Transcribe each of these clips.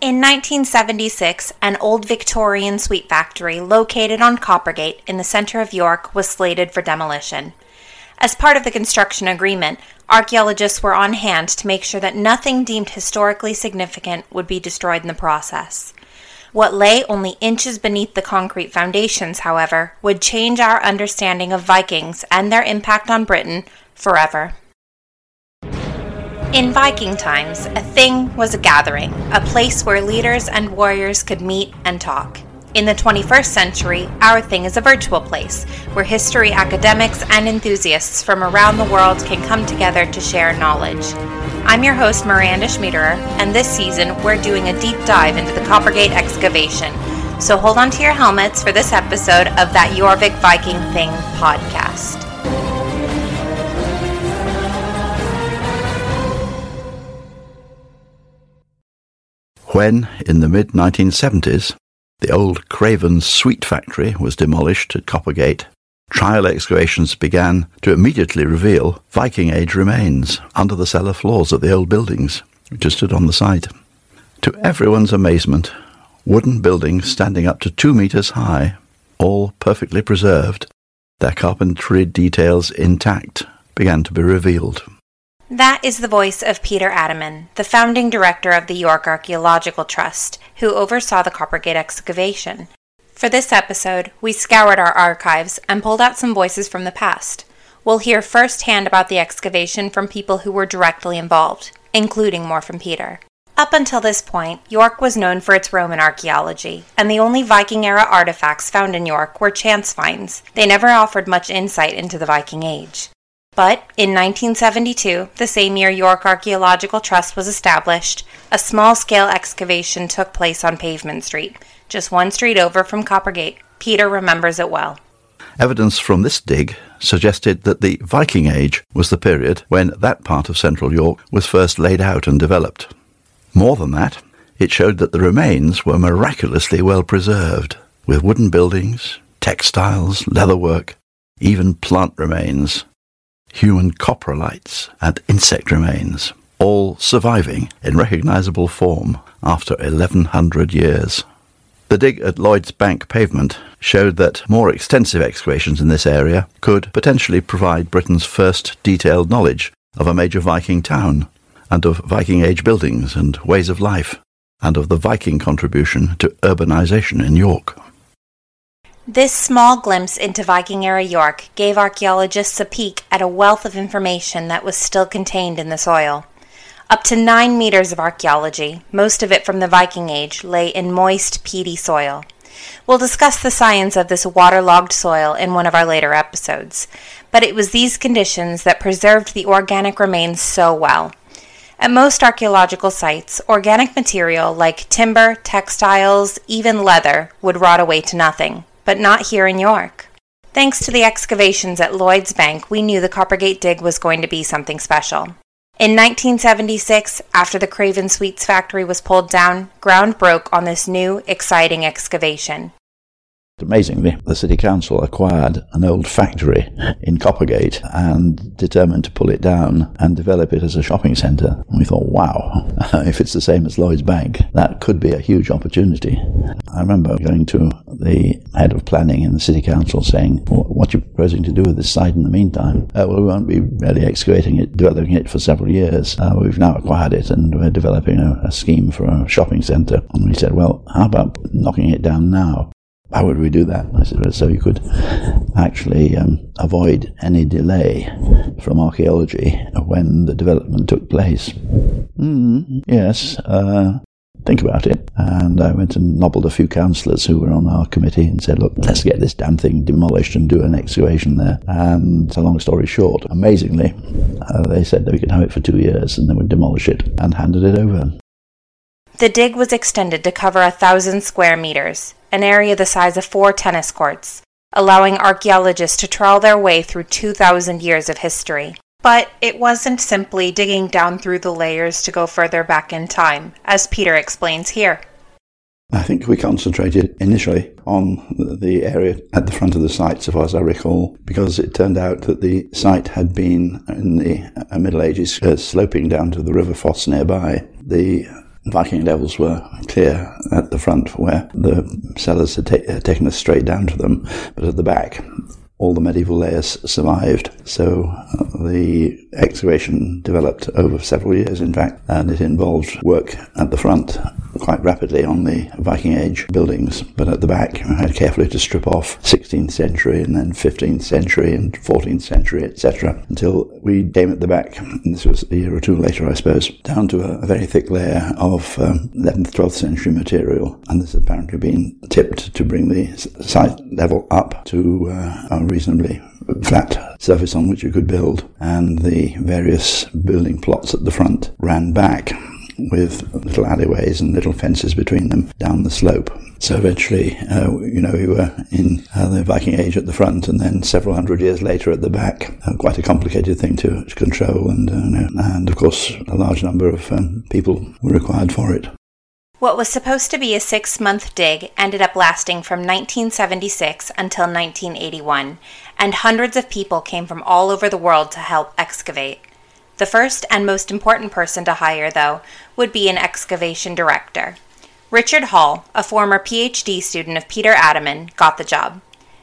In 1976, an old Victorian sweet factory located on Coppergate in the center of York was slated for demolition. As part of the construction agreement, archaeologists were on hand to make sure that nothing deemed historically significant would be destroyed in the process. What lay only inches beneath the concrete foundations, however, would change our understanding of Vikings and their impact on Britain forever. In Viking times, a thing was a gathering, a place where leaders and warriors could meet and talk. In the 21st century, our thing is a virtual place where history academics and enthusiasts from around the world can come together to share knowledge. I'm your host, Miranda Schmiederer, and this season we're doing a deep dive into the Coppergate excavation. So hold on to your helmets for this episode of that Jorvik Viking Thing podcast. When, in the mid 1970s, the old Craven Sweet Factory was demolished at Coppergate, trial excavations began to immediately reveal Viking Age remains under the cellar floors of the old buildings which stood on the site. To everyone's amazement, wooden buildings standing up to two metres high, all perfectly preserved, their carpentry details intact, began to be revealed. That is the voice of Peter Addyman, the founding director of the York Archaeological Trust, who oversaw the Coppergate excavation. For this episode, we scoured our archives and pulled out some voices from the past. We'll hear firsthand about the excavation from people who were directly involved, including more from Peter. Up until this point, York was known for its Roman archaeology, and the only Viking era artifacts found in York were chance finds. They never offered much insight into the Viking Age. But in 1972, the same year York Archaeological Trust was established, a small scale excavation took place on Pavement Street, just one street over from Coppergate. Peter remembers it well. Evidence from this dig suggested that the Viking Age was the period when that part of central York was first laid out and developed. More than that, it showed that the remains were miraculously well preserved, with wooden buildings, textiles, leatherwork, even plant remains human coprolites, and insect remains, all surviving in recognizable form after 1100 years. The dig at Lloyd's Bank pavement showed that more extensive excavations in this area could potentially provide Britain's first detailed knowledge of a major Viking town, and of Viking Age buildings and ways of life, and of the Viking contribution to urbanization in York. This small glimpse into Viking era York gave archaeologists a peek at a wealth of information that was still contained in the soil. Up to nine meters of archaeology, most of it from the Viking Age, lay in moist, peaty soil. We'll discuss the science of this waterlogged soil in one of our later episodes, but it was these conditions that preserved the organic remains so well. At most archaeological sites, organic material like timber, textiles, even leather would rot away to nothing but not here in York. Thanks to the excavations at Lloyd's Bank, we knew the Coppergate dig was going to be something special. In 1976, after the Craven Sweets factory was pulled down, ground broke on this new, exciting excavation. Amazingly, the City Council acquired an old factory in Coppergate and determined to pull it down and develop it as a shopping centre. And we thought, wow, if it's the same as Lloyd's Bank, that could be a huge opportunity. I remember going to the head of planning in the City Council saying, what are you proposing to do with this site in the meantime? Uh, well, we won't be really excavating it, developing it for several years. Uh, we've now acquired it and we're developing a, a scheme for a shopping centre. And we said, well, how about knocking it down now? How would we do that? I said, well, so you could actually um, avoid any delay from archaeology when the development took place. Mm, yes, uh, think about it. And I went and nobbled a few councillors who were on our committee and said, look, let's get this damn thing demolished and do an excavation there. And a long story short, amazingly, uh, they said that we could have it for two years and then we'd demolish it and handed it over. The dig was extended to cover a thousand square meters, an area the size of four tennis courts, allowing archaeologists to trawl their way through 2,000 years of history. But it wasn't simply digging down through the layers to go further back in time, as Peter explains here. I think we concentrated initially on the area at the front of the site, so far as I recall, because it turned out that the site had been in the Middle Ages uh, sloping down to the River Foss nearby. The Viking levels were clear at the front where the cellars had ta- taken us straight down to them, but at the back, all the medieval layers survived. So uh, the excavation developed over several years, in fact, and it involved work at the front quite rapidly on the Viking Age buildings, but at the back I had carefully to strip off 16th century and then 15th century and 14th century, etc., until we came at the back, and this was a year or two later, I suppose, down to a, a very thick layer of um, 11th, 12th century material, and this apparently been tipped to bring the site level up to uh, reasonably flat surface on which you could build, and the various building plots at the front ran back with little alleyways and little fences between them down the slope. So eventually, uh, you know, we were in uh, the Viking Age at the front, and then several hundred years later at the back. Uh, quite a complicated thing to, control, and uh, and of course, a large number of um, people were required for it. What was supposed to be a six month dig ended up lasting from 1976 until 1981, and hundreds of people came from all over the world to help excavate. The first and most important person to hire, though, would be an excavation director. Richard Hall, a former PhD student of Peter Addyman, got the job.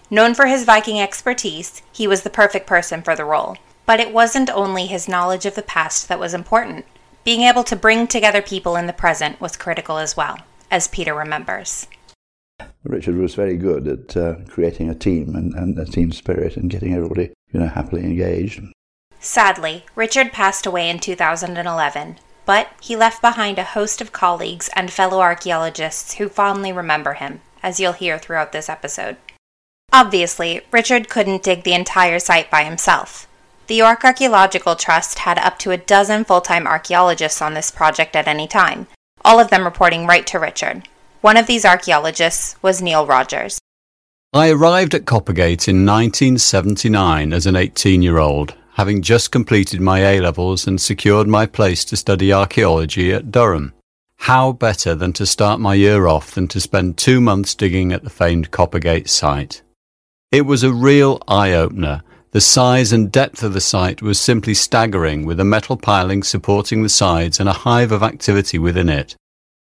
Known for his Viking expertise, he was the perfect person for the role. But it wasn't only his knowledge of the past that was important. Being able to bring together people in the present was critical as well, as Peter remembers. Richard was very good at uh, creating a team and, and a team spirit and getting everybody, you know, happily engaged. Sadly, Richard passed away in 2011, but he left behind a host of colleagues and fellow archaeologists who fondly remember him, as you'll hear throughout this episode. Obviously, Richard couldn't dig the entire site by himself. The York Archaeological Trust had up to a dozen full time archaeologists on this project at any time, all of them reporting right to Richard. One of these archaeologists was Neil Rogers. I arrived at Coppergate in 1979 as an 18 year old, having just completed my A levels and secured my place to study archaeology at Durham. How better than to start my year off than to spend two months digging at the famed Coppergate site? It was a real eye opener the size and depth of the site was simply staggering, with a metal piling supporting the sides and a hive of activity within it.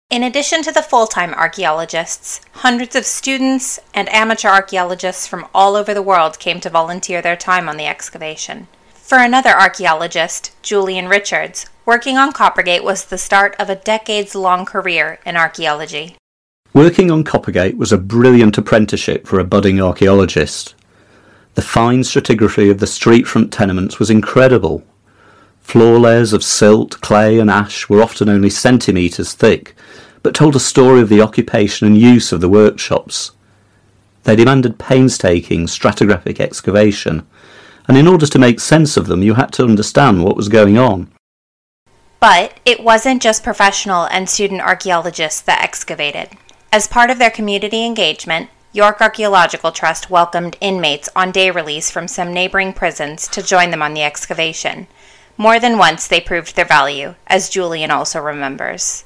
In addition to the full time archaeologists, hundreds of students and amateur archaeologists from all over the world came to volunteer their time on the excavation. For another archaeologist, Julian Richards, working on Coppergate was the start of a decades long career in archaeology. Working on Coppergate was a brilliant apprenticeship for a budding archaeologist. The fine stratigraphy of the street front tenements was incredible. Floor layers of silt, clay, and ash were often only centimetres thick, but told a story of the occupation and use of the workshops. They demanded painstaking stratigraphic excavation, and in order to make sense of them, you had to understand what was going on. But it wasn't just professional and student archaeologists that excavated. As part of their community engagement, York Archaeological Trust welcomed inmates on day release from some neighboring prisons to join them on the excavation. More than once they proved their value, as Julian also remembers.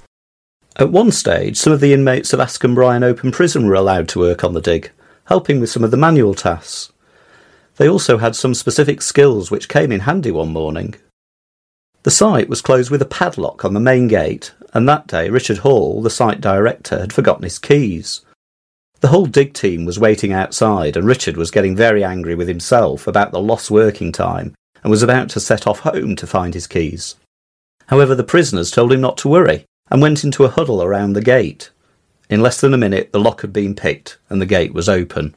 At one stage, some of the inmates of Askham Bryan Open Prison were allowed to work on the dig, helping with some of the manual tasks. They also had some specific skills which came in handy one morning. The site was closed with a padlock on the main gate, and that day Richard Hall, the site director, had forgotten his keys. The whole dig team was waiting outside, and Richard was getting very angry with himself about the lost working time and was about to set off home to find his keys. However, the prisoners told him not to worry and went into a huddle around the gate. In less than a minute, the lock had been picked and the gate was open.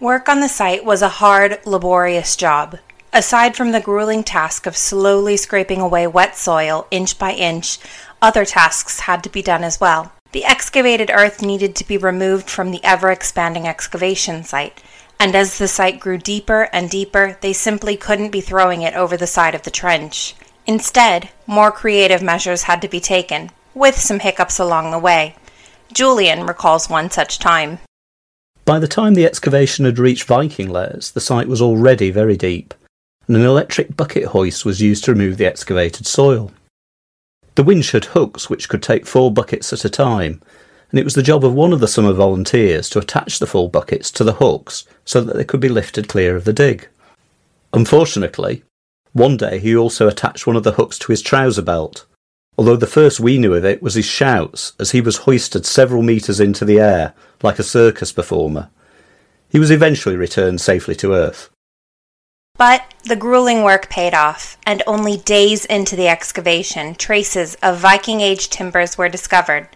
Work on the site was a hard, laborious job. Aside from the grueling task of slowly scraping away wet soil inch by inch, other tasks had to be done as well. The excavated earth needed to be removed from the ever expanding excavation site, and as the site grew deeper and deeper, they simply couldn't be throwing it over the side of the trench. Instead, more creative measures had to be taken, with some hiccups along the way. Julian recalls one such time. By the time the excavation had reached Viking layers, the site was already very deep, and an electric bucket hoist was used to remove the excavated soil. The winch had hooks which could take four buckets at a time, and it was the job of one of the summer volunteers to attach the full buckets to the hooks so that they could be lifted clear of the dig. Unfortunately, one day he also attached one of the hooks to his trouser belt, although the first we knew of it was his shouts as he was hoisted several metres into the air like a circus performer. He was eventually returned safely to Earth. But the grueling work paid off, and only days into the excavation, traces of Viking Age timbers were discovered.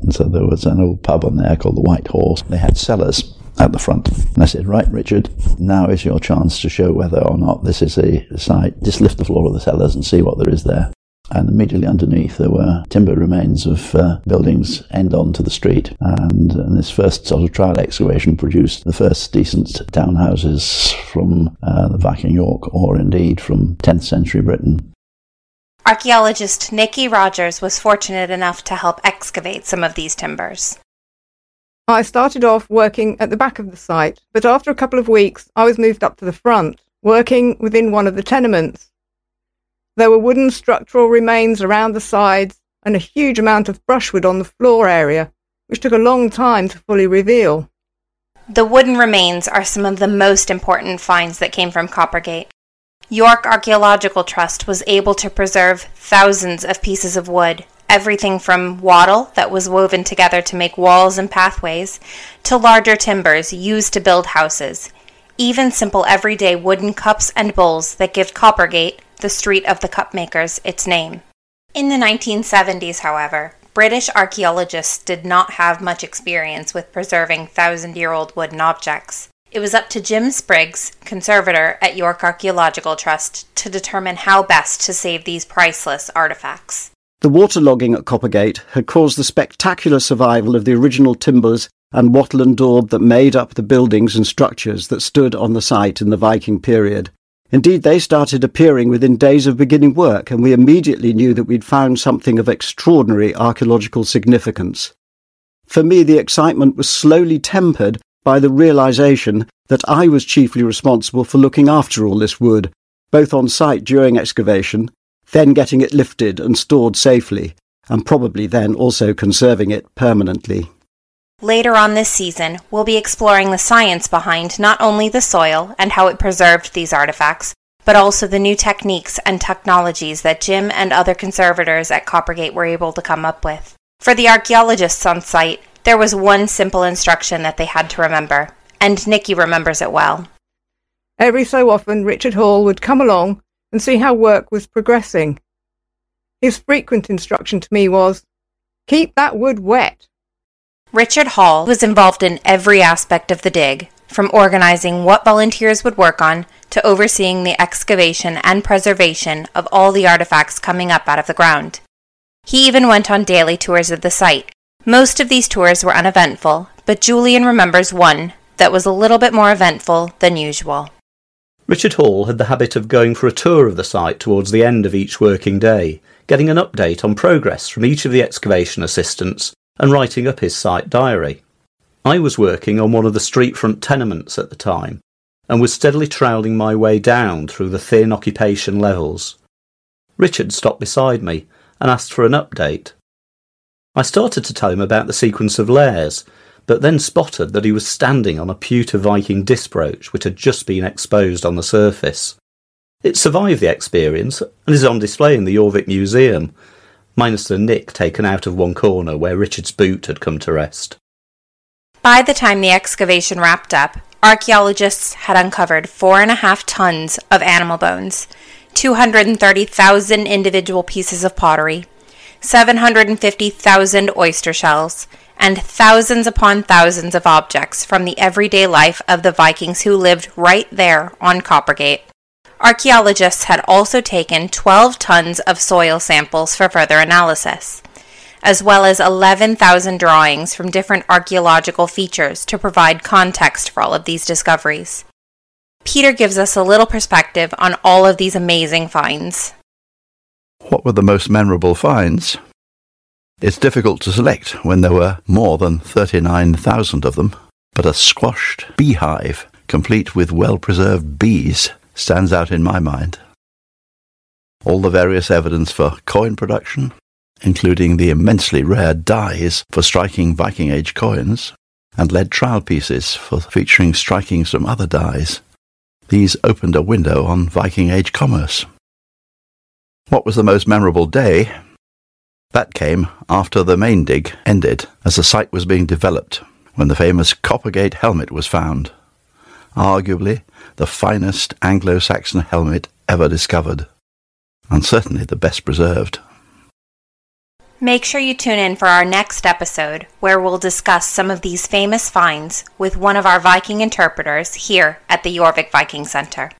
And so there was an old pub on there called the White Horse. They had cellars at the front. And I said, Right, Richard, now is your chance to show whether or not this is a site. Just lift the floor of the cellars and see what there is there and immediately underneath there were timber remains of uh, buildings end on to the street. And, and, this first sort of trial excavation produced the first decent townhouses from uh, the Viking York or indeed from 10th century Britain. Archaeologist Nicky Rogers was fortunate enough to help excavate some of these timbers. I started off working at the back of the site, but after a couple of weeks I was moved up to the front, working within one of the tenements there were wooden structural remains around the sides and a huge amount of brushwood on the floor area, which took a long time to fully reveal. The wooden remains are some of the most important finds that came from Coppergate. York Archaeological Trust was able to preserve thousands of pieces of wood, everything from wattle that was woven together to make walls and pathways, to larger timbers used to build houses, even simple everyday wooden cups and bowls that give Coppergate the street of the cupmakers, its name. In the 1970s, however, British archaeologists did not have much experience with preserving thousand year old wooden objects. It was up to Jim Spriggs, conservator at York Archaeological Trust, to determine how best to save these priceless artifacts. The waterlogging at Coppergate had caused the spectacular survival of the original timbers and wattle and daub that made up the buildings and structures that stood on the site in the Viking period. Indeed, they started appearing within days of beginning work, and we immediately knew that we'd found something of extraordinary archaeological significance. For me, the excitement was slowly tempered by the realization that I was chiefly responsible for looking after all this wood, both on site during excavation, then getting it lifted and stored safely, and probably then also conserving it permanently. Later on this season, we'll be exploring the science behind not only the soil and how it preserved these artifacts, but also the new techniques and technologies that Jim and other conservators at Coppergate were able to come up with. For the archaeologists on site, there was one simple instruction that they had to remember, and Nicky remembers it well. Every so often, Richard Hall would come along and see how work was progressing. His frequent instruction to me was, Keep that wood wet. Richard Hall was involved in every aspect of the dig, from organizing what volunteers would work on to overseeing the excavation and preservation of all the artifacts coming up out of the ground. He even went on daily tours of the site. Most of these tours were uneventful, but Julian remembers one that was a little bit more eventful than usual. Richard Hall had the habit of going for a tour of the site towards the end of each working day, getting an update on progress from each of the excavation assistants and writing up his site diary. I was working on one of the street front tenements at the time and was steadily troweling my way down through the thin occupation levels. Richard stopped beside me and asked for an update. I started to tell him about the sequence of layers, but then spotted that he was standing on a pewter Viking disc brooch which had just been exposed on the surface. It survived the experience and is on display in the Jorvik Museum, minus the nick taken out of one corner where Richard's boot had come to rest. By the time the excavation wrapped up, archaeologists had uncovered four and a half tons of animal bones, 230,000 individual pieces of pottery, 750,000 oyster shells, and thousands upon thousands of objects from the everyday life of the Vikings who lived right there on Coppergate. Archaeologists had also taken 12 tons of soil samples for further analysis, as well as 11,000 drawings from different archaeological features to provide context for all of these discoveries. Peter gives us a little perspective on all of these amazing finds. What were the most memorable finds? It's difficult to select when there were more than 39,000 of them, but a squashed beehive, complete with well preserved bees, stands out in my mind. All the various evidence for coin production, including the immensely rare dies for striking Viking Age coins, and lead trial pieces for featuring strikings from other dies. These opened a window on Viking Age commerce. What was the most memorable day? That came after the main dig ended, as the site was being developed, when the famous Coppergate helmet was found. Arguably the finest Anglo Saxon helmet ever discovered, and certainly the best preserved. Make sure you tune in for our next episode, where we'll discuss some of these famous finds with one of our Viking interpreters here at the Jorvik Viking Center.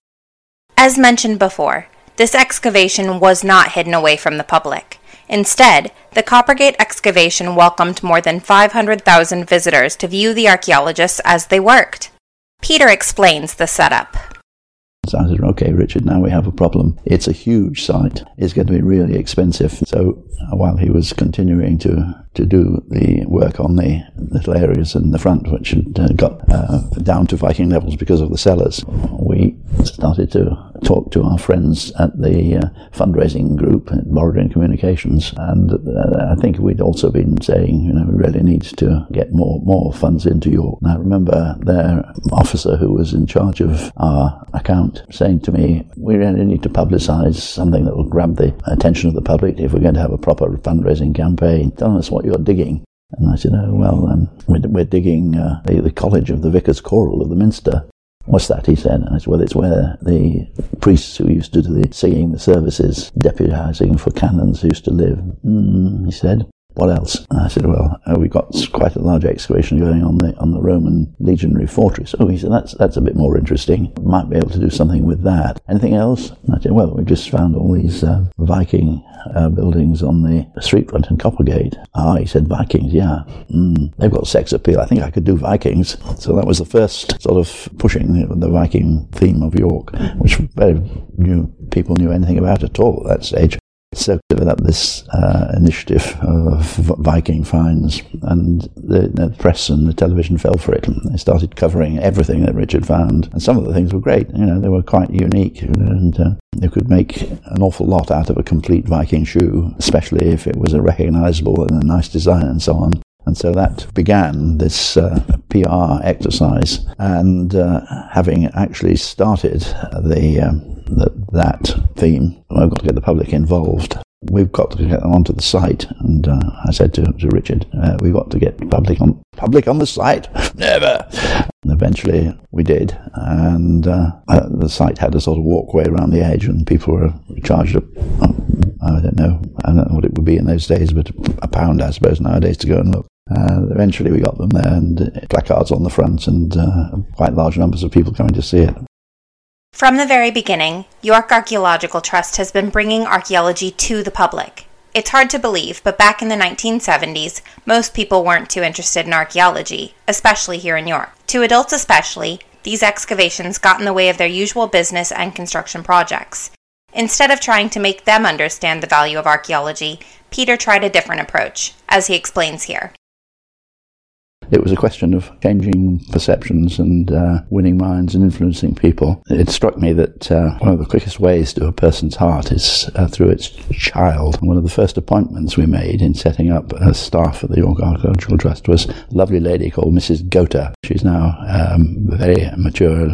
As mentioned before, this excavation was not hidden away from the public. Instead, the Coppergate excavation welcomed more than 500,000 visitors to view the archaeologists as they worked. Peter explains the setup. So I said, okay, Richard, now we have a problem. It's a huge site. It's going to be really expensive. So while he was continuing to, to do the work on the little areas in the front, which had uh, got uh, down to Viking levels because of the cellars, we started to talk to our friends at the uh, fundraising group at Communications. And uh, I think we'd also been saying, you know, we really need to get more, more funds into York. And I remember their officer who was in charge of our account saying to me, we really need to publicise something that will grab the attention of the public if we're going to have a proper fundraising campaign. Tell us what you're digging. And I said, oh, well, um, we're, we're, digging uh, the, the, College of the Vicars Choral of the Minster. What's that? He said. And I said, well, it's where the priests who used to do the singing the services, deputizing for canons, used to live. Mm, he said. What else? And I said, well, uh, we've got quite a large excavation going on the on the Roman legionary fortress. Oh, he said, that's that's a bit more interesting. Might be able to do something with that. Anything else? And I said, well, we've just found all these uh, Viking uh, buildings on the street front in Coppergate. Ah, he said, Vikings, yeah. Mm, they've got sex appeal. I think I could do Vikings. So that was the first sort of pushing the Viking theme of York, which very few people knew anything about at all at that stage. So developed this uh, initiative of Viking finds, and the, the, press and the television fell for it. They started covering everything that Richard found, and some of the things were great. You know, they were quite unique, and uh, could make an awful lot out of a complete Viking shoe, especially if it was a recognisable and a nice design and so on. And so that began this uh, PR exercise. And uh, having actually started the, um, the, that theme, I've got to get the public involved. We've got to get them onto the site, and uh, I said to, to Richard, uh, "We've got to get public on public on the site." Never. And eventually, we did, and uh, uh, the site had a sort of walkway around the edge, and people were charged a, I don't know, I don't know what it would be in those days, but a pound, I suppose, nowadays to go and look. Uh, eventually, we got them there, and placards on the front, and uh, quite large numbers of people coming to see it. From the very beginning, York Archaeological Trust has been bringing archaeology to the public. It's hard to believe, but back in the 1970s, most people weren't too interested in archaeology, especially here in York. To adults, especially, these excavations got in the way of their usual business and construction projects. Instead of trying to make them understand the value of archaeology, Peter tried a different approach, as he explains here. It was a question of changing perceptions and uh, winning minds and influencing people. It struck me that uh, one of the quickest ways to a person's heart is uh, through its child. One of the first appointments we made in setting up a staff at the York Archaeological Trust was a lovely lady called Mrs. Gota. She's now um, a very mature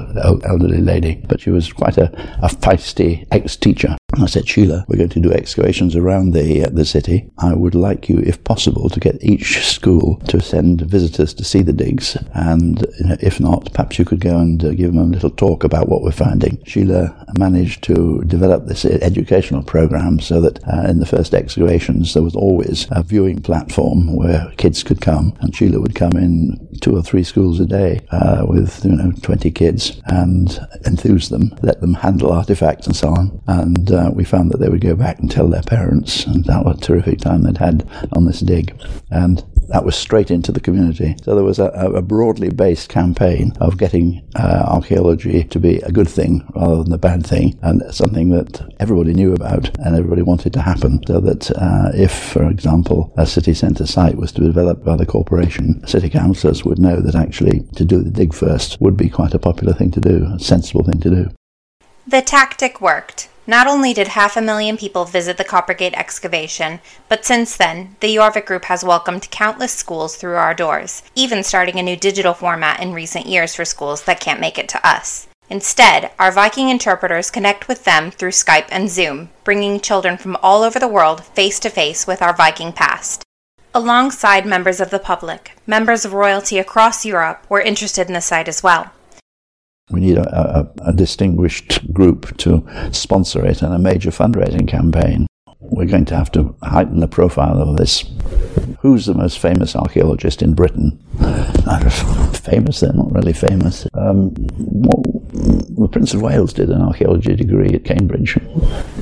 elderly lady, but she was quite a, a feisty ex-teacher. I said, Sheila, we're going to do excavations around the uh, the city. I would like you, if possible, to get each school to send visitors to see the digs, and you know, if not, perhaps you could go and uh, give them a little talk about what we're finding. Sheila managed to develop this educational program so that uh, in the first excavations there was always a viewing platform where kids could come, and Sheila would come in two or three schools a day uh, with you know 20 kids and enthuse them, let them handle artifacts and so on, and uh, we found that they would go back and tell their parents, and that was a terrific time they'd had on this dig. And that was straight into the community. So there was a, a broadly based campaign of getting uh, archaeology to be a good thing rather than a bad thing, and something that everybody knew about and everybody wanted to happen. So that uh, if, for example, a city centre site was to be developed by the corporation, city councillors would know that actually to do the dig first would be quite a popular thing to do, a sensible thing to do. The tactic worked. Not only did half a million people visit the Coppergate excavation, but since then, the Jorvik Group has welcomed countless schools through our doors, even starting a new digital format in recent years for schools that can't make it to us. Instead, our Viking interpreters connect with them through Skype and Zoom, bringing children from all over the world face to face with our Viking past. Alongside members of the public, members of royalty across Europe were interested in the site as well. We need a, a, a distinguished group to sponsor it and a major fundraising campaign. We're going to have to heighten the profile of this. Who's the most famous archaeologist in Britain? famous, they're not really famous. Um, well, the Prince of Wales did an archaeology degree at Cambridge.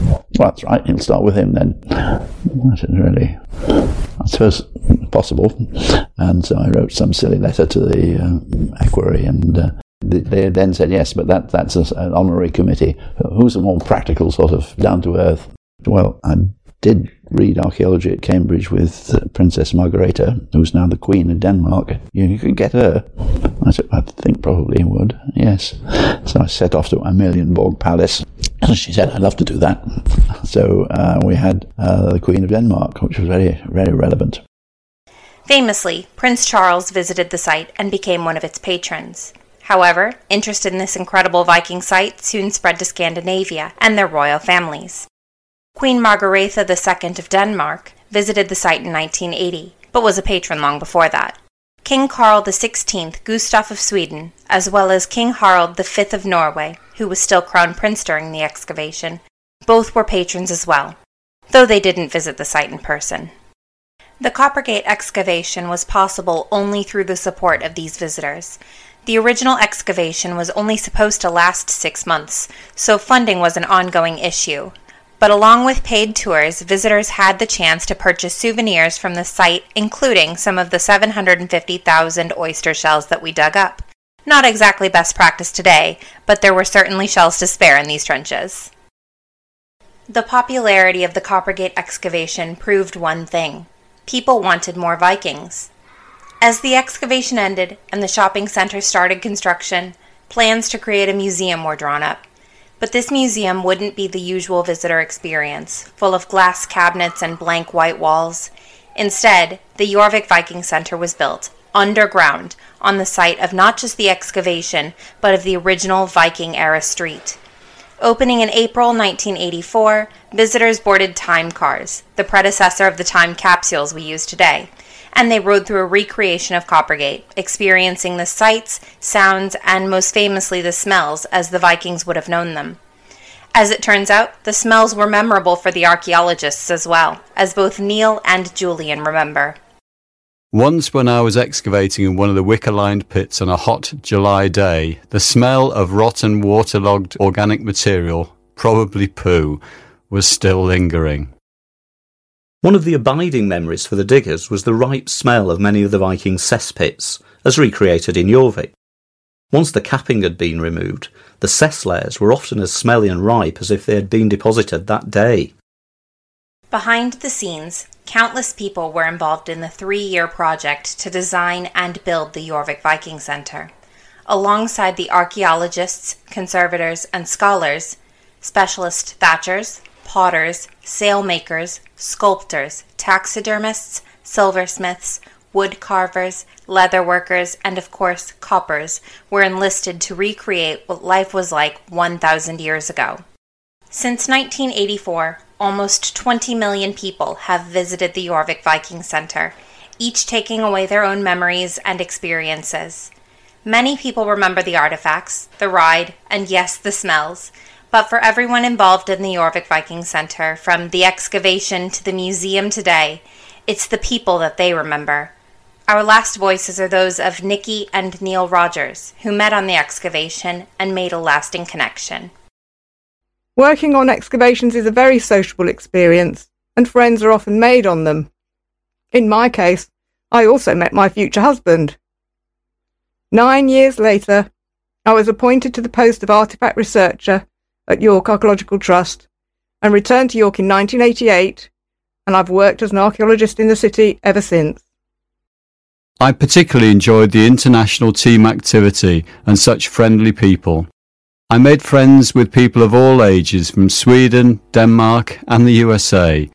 Well, that's right, he'll start with him then. That is really, I suppose, possible. And so I wrote some silly letter to the uh, equerry and uh, they then said yes, but that that's an honorary committee. Who's a more practical sort of down to earth? Well, I did read archaeology at Cambridge with uh, Princess Margrethe, who's now the Queen of Denmark. You, could get her. I, I think probably would, yes. So I set off to Amalienborg Palace. She said, I'd love to do that. So uh, we had uh, the Queen of Denmark, which was very, very relevant. Famously, Prince Charles visited the site and became one of its patrons. However, interest in this incredible Viking site soon spread to Scandinavia and their royal families. Queen Margrethe II of Denmark visited the site in 1980, but was a patron long before that. King Carl XVI Gustaf of Sweden, as well as King Harald V of Norway, who was still crown prince during the excavation, both were patrons as well, though they didn't visit the site in person. The Coppergate excavation was possible only through the support of these visitors, the original excavation was only supposed to last six months, so funding was an ongoing issue. But along with paid tours, visitors had the chance to purchase souvenirs from the site, including some of the 750,000 oyster shells that we dug up. Not exactly best practice today, but there were certainly shells to spare in these trenches. The popularity of the Coppergate excavation proved one thing people wanted more Vikings. As the excavation ended and the shopping center started construction, plans to create a museum were drawn up. But this museum wouldn't be the usual visitor experience, full of glass cabinets and blank white walls. Instead, the Jorvik Viking Center was built underground on the site of not just the excavation, but of the original Viking era street. Opening in April 1984, visitors boarded time cars, the predecessor of the time capsules we use today and they rode through a recreation of Coppergate, experiencing the sights, sounds, and most famously the smells as the Vikings would have known them. As it turns out, the smells were memorable for the archaeologists as well, as both Neil and Julian remember. Once, when I was excavating in one of the wicker lined pits on a hot July day, the smell of rotten, waterlogged organic material, probably poo, was still lingering. One of the abiding memories for the diggers was the ripe smell of many of the Viking cesspits, as recreated in Jorvik. Once the capping had been removed, the cess layers were often as smelly and ripe as if they had been deposited that day. Behind the scenes, countless people were involved in the three year project to design and build the Jorvik Viking Center. Alongside the archaeologists, conservators, and scholars, specialist thatchers, potters, sailmakers, sculptors, taxidermists, silversmiths, wood carvers, leather workers, and of course, coppers were enlisted to recreate what life was like 1,000 years ago. Since 1984, almost 20 million people have visited the Jorvik Viking Center, each taking away their own memories and experiences. Many people remember the artifacts, the ride, and yes, the smells, but for everyone involved in the Jorvik Viking Center, from the excavation to the museum today, it's the people that they remember. Our last voices are those of Nikki and Neil Rogers, who met on the excavation and made a lasting connection. Working on excavations is a very sociable experience, and friends are often made on them. In my case, I also met my future husband. Nine years later, I was appointed to the post of artifact researcher at York Archaeological Trust and returned to York in 1988, and I've worked as an archaeologist in the city ever since. I particularly enjoyed the international team activity and such friendly people. I made friends with people of all ages from Sweden, Denmark, and the USA.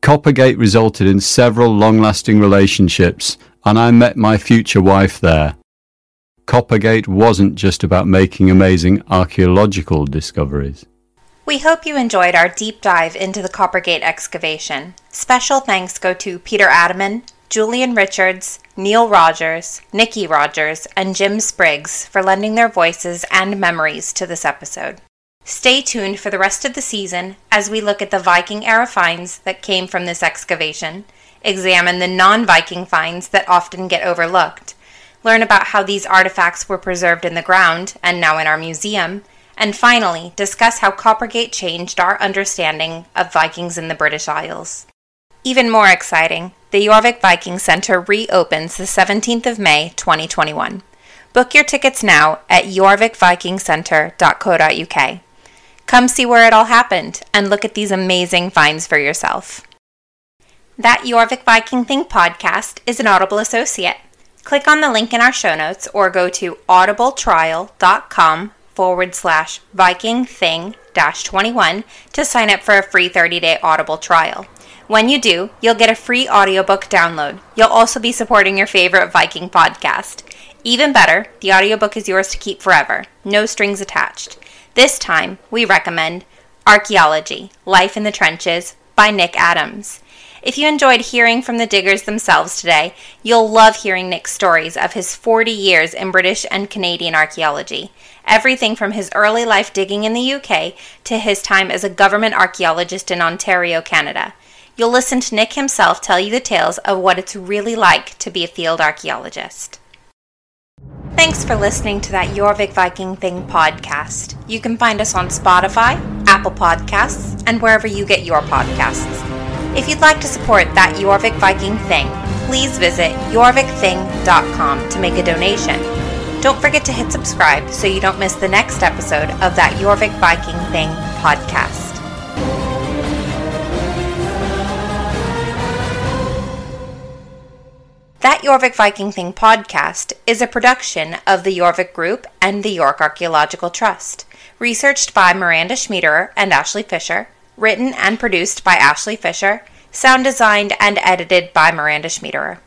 Coppergate resulted in several long lasting relationships, and I met my future wife there. Coppergate wasn't just about making amazing archaeological discoveries. We hope you enjoyed our deep dive into the Coppergate excavation. Special thanks go to Peter Addyman, Julian Richards, Neil Rogers, Nikki Rogers, and Jim Spriggs for lending their voices and memories to this episode. Stay tuned for the rest of the season as we look at the Viking era finds that came from this excavation, examine the non Viking finds that often get overlooked, learn about how these artifacts were preserved in the ground and now in our museum, and finally discuss how Coppergate changed our understanding of Vikings in the British Isles. Even more exciting, the Jorvik Viking Center reopens the 17th of May 2021. Book your tickets now at jorvikvikingcenter.co.uk. Come see where it all happened and look at these amazing finds for yourself. That Jorvik Viking Thing podcast is an Audible associate. Click on the link in our show notes or go to audibletrial.com forward slash Viking Thing 21 to sign up for a free 30 day Audible trial. When you do, you'll get a free audiobook download. You'll also be supporting your favorite Viking podcast. Even better, the audiobook is yours to keep forever, no strings attached. This time, we recommend Archaeology Life in the Trenches by Nick Adams. If you enjoyed hearing from the diggers themselves today, you'll love hearing Nick's stories of his 40 years in British and Canadian archaeology. Everything from his early life digging in the UK to his time as a government archaeologist in Ontario, Canada. You'll listen to Nick himself tell you the tales of what it's really like to be a field archaeologist. Thanks for listening to that Jorvik Viking Thing podcast. You can find us on Spotify, Apple Podcasts, and wherever you get your podcasts. If you'd like to support that Jorvik Viking Thing, please visit jorvikthing.com to make a donation. Don't forget to hit subscribe so you don't miss the next episode of that Jorvik Viking Thing podcast. That Jorvik Viking Thing podcast is a production of the Jorvik Group and the York Archaeological Trust. Researched by Miranda Schmiederer and Ashley Fisher, written and produced by Ashley Fisher, sound designed and edited by Miranda Schmiederer.